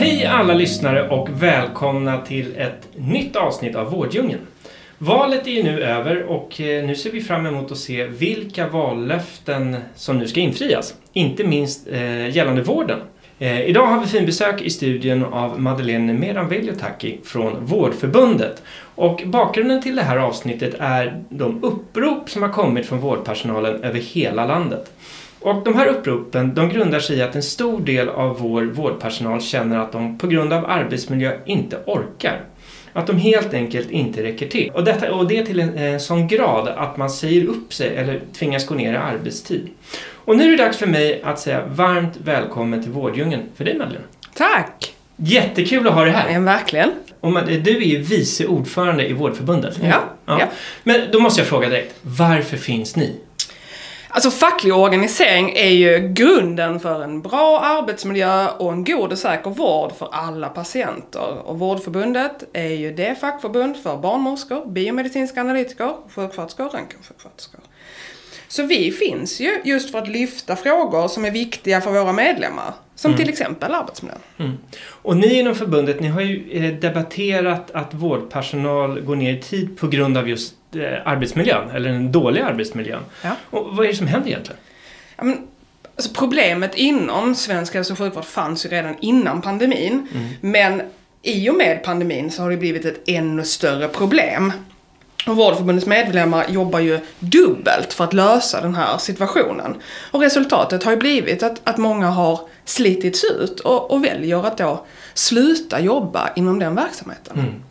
Hej alla lyssnare och välkomna till ett nytt avsnitt av Vårddjungeln. Valet är ju nu över och eh, nu ser vi fram emot att se vilka vallöften som nu ska infrias. Inte minst eh, gällande vården. Eh, idag har vi finbesök i studion av Madeleine Meranvelliotaki från Vårdförbundet. Och bakgrunden till det här avsnittet är de upprop som har kommit från vårdpersonalen över hela landet. Och de här uppropen de grundar sig i att en stor del av vår vårdpersonal känner att de på grund av arbetsmiljö inte orkar. Att de helt enkelt inte räcker till. Och, detta, och det till en eh, sån grad att man säger upp sig eller tvingas gå ner i arbetstid. Och nu är det dags för mig att säga varmt välkommen till Vårddjungeln för dig Madeleine. Tack! Jättekul att ha dig här. Ja, verkligen. Och du är ju vice ordförande i Vårdförbundet. Ja, ja. Men då måste jag fråga direkt, varför finns ni? Alltså facklig organisering är ju grunden för en bra arbetsmiljö och en god och säker vård för alla patienter. Och Vårdförbundet är ju det fackförbund för barnmorskor, biomedicinska analytiker, sjuksköterskor och röntgensjuksköterskor. Så vi finns ju just för att lyfta frågor som är viktiga för våra medlemmar. Som till exempel arbetsmiljön. Mm. Och ni inom förbundet, ni har ju eh, debatterat att vårdpersonal går ner i tid på grund av just eh, arbetsmiljön, eller den dåliga arbetsmiljön. Ja. Och vad är det som händer egentligen? Ja, men, alltså problemet inom svensk hälso och sjukvård fanns ju redan innan pandemin. Men i och med pandemin så har det blivit ett ännu större problem. Och Vårdförbundets medlemmar jobbar ju dubbelt för att lösa den här situationen. Och resultatet har ju blivit att, att många har slitits ut och, och väljer att då sluta jobba inom den verksamheten.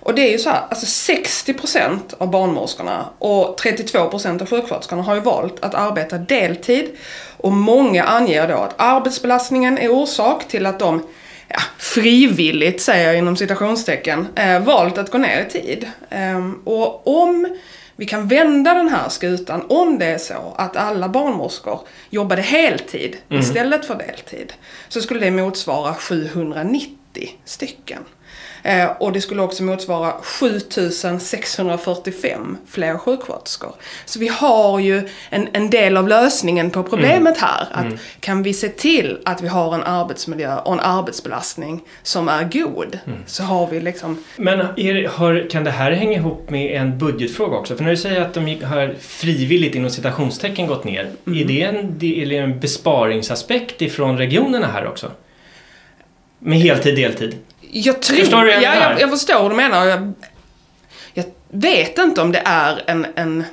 Och det är ju så här, alltså 60% av barnmorskorna och 32% av sjuksköterskorna har ju valt att arbeta deltid. Och många anger då att arbetsbelastningen är orsak till att de ja, frivilligt, säger jag inom citationstecken, eh, valt att gå ner i tid. Ehm, och om vi kan vända den här skutan, om det är så att alla barnmorskor jobbade heltid istället för deltid, så skulle det motsvara 790 stycken. Eh, och det skulle också motsvara 7645 fler sjuksköterskor. Så vi har ju en, en del av lösningen på problemet här. Att kan vi se till att vi har en arbetsmiljö och en arbetsbelastning som är god, så har vi liksom... Men är, har, kan det här hänga ihop med en budgetfråga också? För när du säger att de gick- har frivilligt inom citationstecken gått ner, är det en, det- eller en besparingsaspekt ifrån regionerna här också? Med heltid, deltid? Jag tror... Förstår du jag ja, jag, jag förstår vad du menar. Jag, jag vet inte om det är en, en,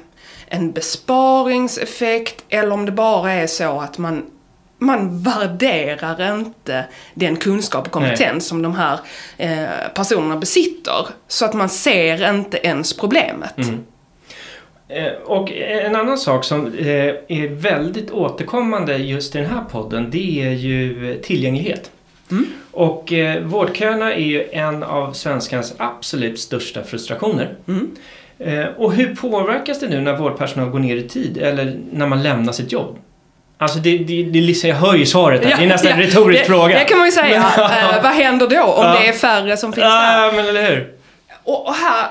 en besparingseffekt eller om det bara är så att man man värderar inte den kunskap och kompetens som de här eh, personerna besitter. Så att man ser inte ens problemet. Eh, Och en annan sak som eh, är väldigt återkommande just i den här podden det är ju tillgänglighet. Och eh, vårdköerna är ju en av svenskans absolut största frustrationer. Eh, och hur påverkas det nu när vårdpersonal går ner i tid eller när man lämnar sitt jobb? Alltså det, det, det, jag hör ju svaret här. det är nästan en retorisk det, fråga. Det kan man ju säga. eh, vad händer då om Ja. det är färre som finns där? Ja, men eller hur? Och, och här,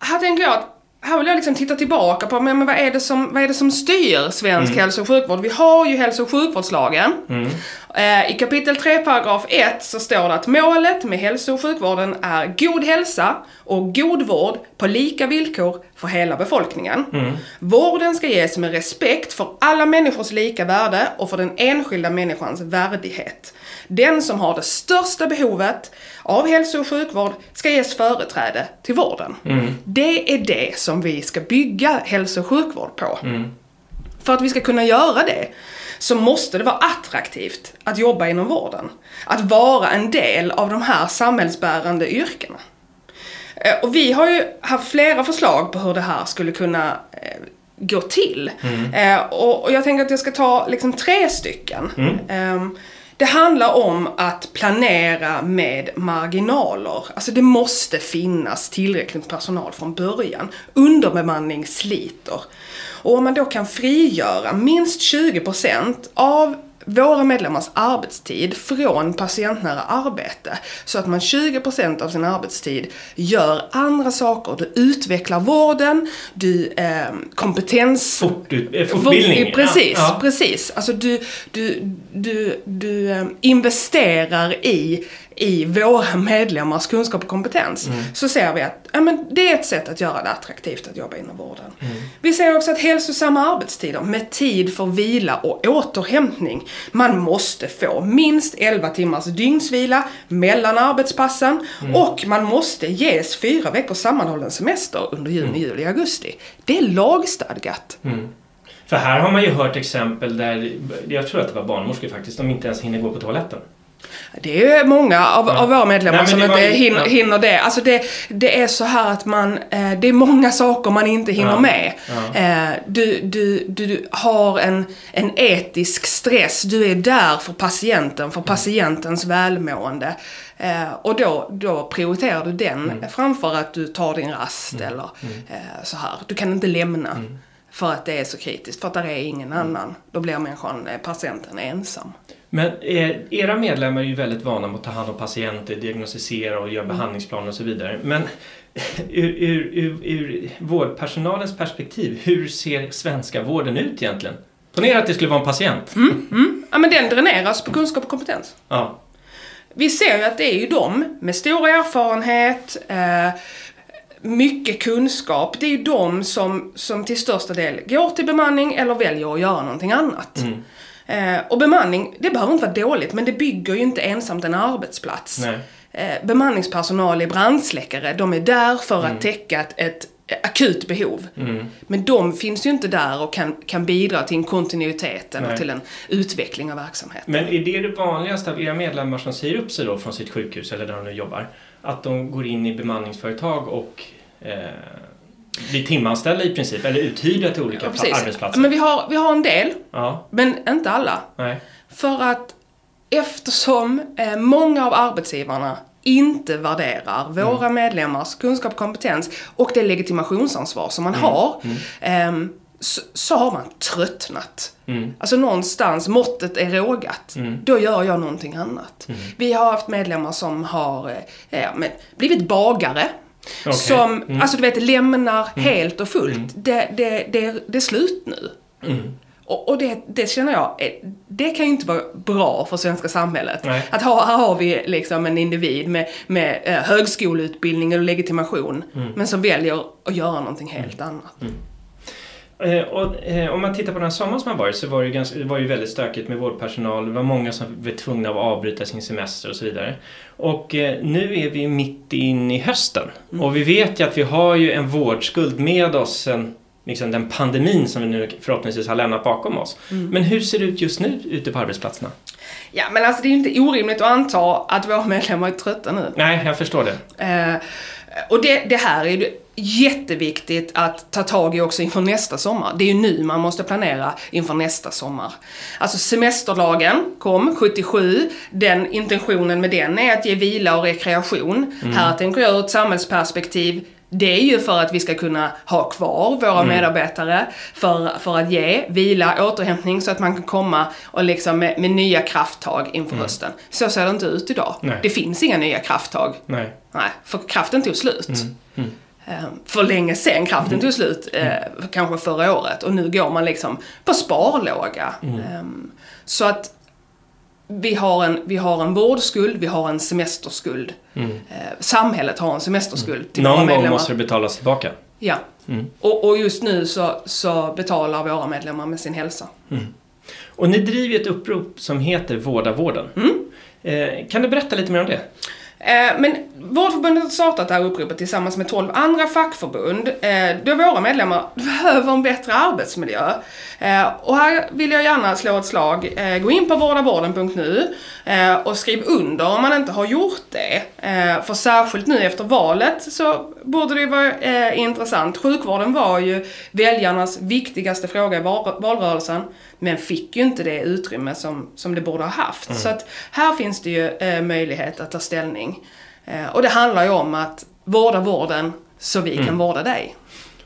här tänker jag att här vill jag liksom titta tillbaka på, men, men vad, är det som, vad är det som styr svensk hälso och sjukvård? Vi har ju hälso och sjukvårdslagen. Eh, I kapitel 3, paragraf 1 så står det att målet med hälso och sjukvården är god hälsa och god vård på lika villkor för hela befolkningen. Vården ska ges med respekt för alla människors lika värde och för den enskilda människans värdighet. Den som har det största behovet av hälso och sjukvård ska ges företräde till vården. Det är det som vi ska bygga hälso och sjukvård på. För att vi ska kunna göra det så måste det vara attraktivt att jobba inom vården. Att vara en del av de här samhällsbärande yrkena. Eh, Och vi har ju haft flera förslag på hur det här skulle kunna eh, gå till. Eh, och, och jag tänker att jag ska ta liksom tre stycken. Eh, det handlar om att planera med marginaler. Alltså det måste finnas tillräckligt med personal från början. Underbemanning sliter. Och om man då kan frigöra minst 20% av våra medlemmars arbetstid från patientnära arbete. Så att man 20% av sin arbetstid gör andra saker. Du utvecklar vården, du eh, kompetens... Fortut, eh, fortbildning. precis, ja. precis. Alltså du, du, du, du eh, investerar i i våra medlemmars kunskap och kompetens mm. så ser vi att ja, men det är ett sätt att göra det attraktivt att jobba inom vården. Mm. Vi ser också att hälsosamma arbetstider med tid för vila och återhämtning. Man måste få minst 11 timmars dygnsvila mellan arbetspassen mm. och man måste ges fyra veckors sammanhållen semester under juni, mm. juli, augusti. Det är lagstadgat. Mm. För här har man ju hört exempel där, jag tror att det var barnmorskor faktiskt, de inte ens hinner gå på toaletten. Det är många av, ja. av våra medlemmar Nej, som inte hinner, ja. hinner, det. Alltså det. Det är så här att man, eh, det är många saker man inte hinner ja. med. Eh, du, du, du har en, en etisk stress, du är där för patienten, för patientens välmående. Eh, och då, då prioriterar du den mm. framför att du tar din rast mm. eller mm. Eh, så här. Du kan inte lämna. Mm. För att det är så kritiskt, för att det är ingen mm. annan. Då blir människan, eh, patienten ensam. Men eh, era medlemmar är ju väldigt vana med att ta hand om patienter, diagnostisera och göra mm. behandlingsplaner och så vidare. Men ur, ur, ur, ur vårdpersonalens perspektiv, hur ser svenska vården ut egentligen? Ponera att det skulle vara en patient. Mm, mm. Ja, men den dräneras på kunskap och kompetens. Ja. Vi ser ju att det är ju de med stor erfarenhet, eh, mycket kunskap, det är ju de som, som till största del går till bemanning eller väljer att göra någonting annat. Mm. Eh, och bemanning, det behöver inte vara dåligt, men det bygger ju inte ensamt en arbetsplats. Eh, bemanningspersonal är brandsläckare, de är där för mm. att täcka ett, ett akut behov. Mm. Men de finns ju inte där och kan, kan bidra till en kontinuitet eller till en utveckling av verksamheten. Men är det det vanligaste av era medlemmar som säger upp sig då från sitt sjukhus eller där de nu jobbar? Att de går in i bemanningsföretag och eh, blir timanställda i princip, eller uthyrda till olika ja, arbetsplatser? Men vi har, vi har en del, ja. men inte alla. Nej. För att eftersom eh, många av arbetsgivarna inte värderar våra mm. medlemmars kunskap och kompetens och det legitimationsansvar som man mm. har. Eh, så, så, har man tröttnat. Mm. Alltså någonstans, måttet är rågat. Mm. Då gör jag någonting annat. Mm. Vi har haft medlemmar som har eh, blivit bagare. Okay. Som, mm. alltså du vet, lämnar mm. helt och fullt. Mm. Det, det, det, det är slut nu. Mm. Och, och det, det, känner jag, det kan ju inte vara bra för svenska samhället. Nej. Att ha, här har vi liksom en individ med, med eh, högskoleutbildning och legitimation, mm. men som väljer att göra någonting helt mm. annat. Eh, och, eh, om man tittar på den här sommaren som har varit så var det, ganska, det var ju väldigt stökigt med vårdpersonal. Det var många som var tvungna att avbryta sin semester och så vidare. Och eh, nu är vi mitt in i hösten. Mm. Och vi vet ju att vi har ju en vårdskuld med oss sen liksom den pandemin som vi nu förhoppningsvis har lämnat bakom oss. Mm. Men hur ser det ut just nu ute på arbetsplatserna? Ja, men alltså det är ju inte orimligt att anta att våra medlemmar är trötta nu. Nej, jag förstår det. Eh, och det, det här är ju jätteviktigt att ta tag i också inför nästa sommar. Det är ju nu man måste planera inför nästa sommar. Alltså semesterlagen kom 77. Den intentionen med den är att ge vila och rekreation. Mm. Här tänker jag ur ett samhällsperspektiv det är ju för att vi ska kunna ha kvar våra mm. medarbetare, för, för att ge vila, återhämtning så att man kan komma och liksom med, med nya krafttag inför mm. hösten. Så ser det inte ut idag. Nej. Det finns inga nya krafttag. Nej. Nej, för kraften tog slut. Mm. mm. Ehm, för länge sen, kraften mm. tog slut, eh, kanske förra året. Och nu går man liksom på sparlåga. Mm. Ehm, så att vi har, en, vi har en vårdskuld, vi har en semesterskuld. Mm. Eh, samhället har en semesterskuld mm. till Någon våra medlemmar. Någon gång måste det betalas tillbaka. Ja. Mm. Och, och, just nu så, så betalar våra medlemmar med sin hälsa. Mm. Och ni driver ett upprop som heter Vårda vården. Mm. Eh, kan du berätta lite mer om det? Eh, men Vårdförbundet har startat det här uppropet tillsammans med 12 andra fackförbund eh, då våra medlemmar behöver en bättre arbetsmiljö. Eh, och här vill jag gärna slå ett slag. Gå in på vårdavården.nu och skriv under om man inte har gjort det. För särskilt nu efter valet så borde det vara intressant. Sjukvården var ju väljarnas viktigaste fråga i valrörelsen men fick ju inte det utrymme som, som det borde ha haft. Så att här finns det ju eh, möjlighet att ta ställning. Eh, och det handlar ju om att vårda vården så vi kan vårda dig.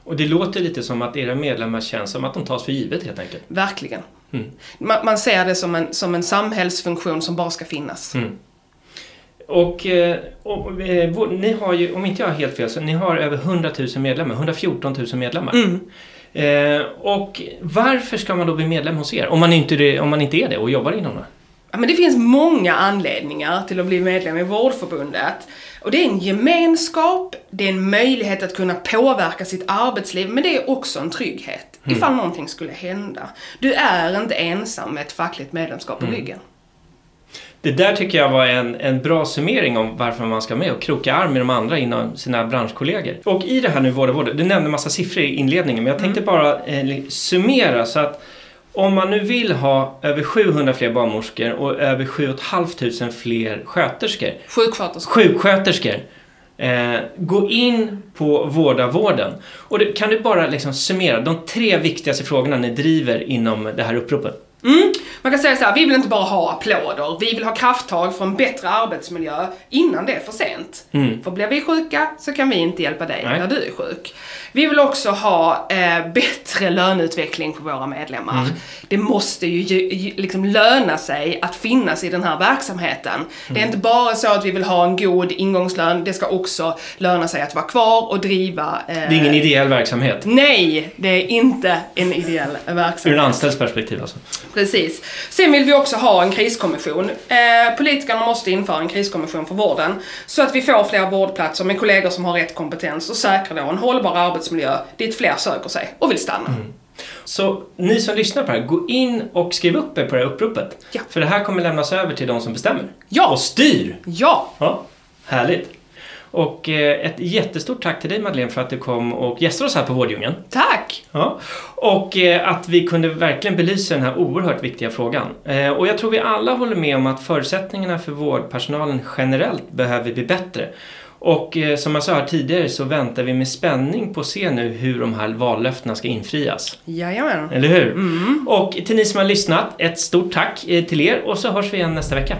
Och det låter lite som att era medlemmar känns som att de tas för givet helt enkelt. Verkligen. Mm. Man, man ser det som en, som en samhällsfunktion som bara ska finnas. Mm. Och, eh, och eh, ni har ju, om inte jag har helt fel, så ni har över 100 000 medlemmar, 114 000 medlemmar. Mm. Eh, och varför ska man då bli medlem hos er? Om man inte, det- om man inte är det och jobbar inom det? Ja, men det finns många anledningar till att bli medlem i Vårdförbundet. Och det är en gemenskap, det är en möjlighet att kunna påverka sitt arbetsliv, men det är också en trygghet. Ifall någonting skulle hända. Du är inte ensam med ett fackligt medlemskap i ryggen. Det där tycker jag var en, en bra summering om varför man ska med och kroka arm med de andra inom sina branschkollegor. Och i det här nu Vård och vård, du nämnde massa siffror i inledningen men jag tänkte bara eh, summera så att om man nu vill ha över 700 fler barnmorskor och över 7 500 fler sköterskor, Sjuksköterskor. sjuksköterskor, eh, gå in på Vårda vården. Och det, kan du bara liksom summera de tre viktigaste frågorna ni driver inom det här uppropet? Mm. Man kan säga så här, vi vill inte bara ha applåder, vi vill ha krafttag för en bättre arbetsmiljö innan det är för sent. Mm. För blir vi sjuka så kan vi inte hjälpa dig Nej. när du är sjuk. Vi vill också ha eh, bättre löneutveckling för våra medlemmar. Mm. Det måste ju, ju, liksom löna sig att finnas i den här verksamheten. Det är Mm. inte bara så att vi vill ha en god ingångslön, det ska också löna sig att vara kvar och driva... Eh, Det är ingen ideell verksamhet. Nej, det är inte en ideell Ur verksamhet. en anställds perspektiv alltså. Precis. Sen vill vi också ha en kriskommission. Eh, politikerna måste införa en kriskommission för vården så att vi får fler vårdplatser med kollegor som har rätt kompetens och säkrar då en hållbar arbetsmiljö dit fler söker sig och vill stanna. Så ni som lyssnar på det här, gå in och skriv upp er på det här uppropet. Ja. För det här kommer lämnas över till de som bestämmer. Ja. Och styr! Ja, Ja, härligt. Och eh, ett jättestort tack till dig Madeleine för att du kom och gästade oss här på Vårdjungeln. tack! Ja. Och eh, att vi kunde verkligen belysa den här oerhört viktiga frågan. Eh, och jag tror vi alla håller med om att förutsättningarna för vårdpersonalen generellt behöver bli bättre. Och som jag sa här tidigare så väntar vi med spänning på att se nu hur de här vallöftena ska infrias. Jajamän. Eller hur? Och till ni som har lyssnat, ett stort tack till er och så hörs vi igen nästa vecka.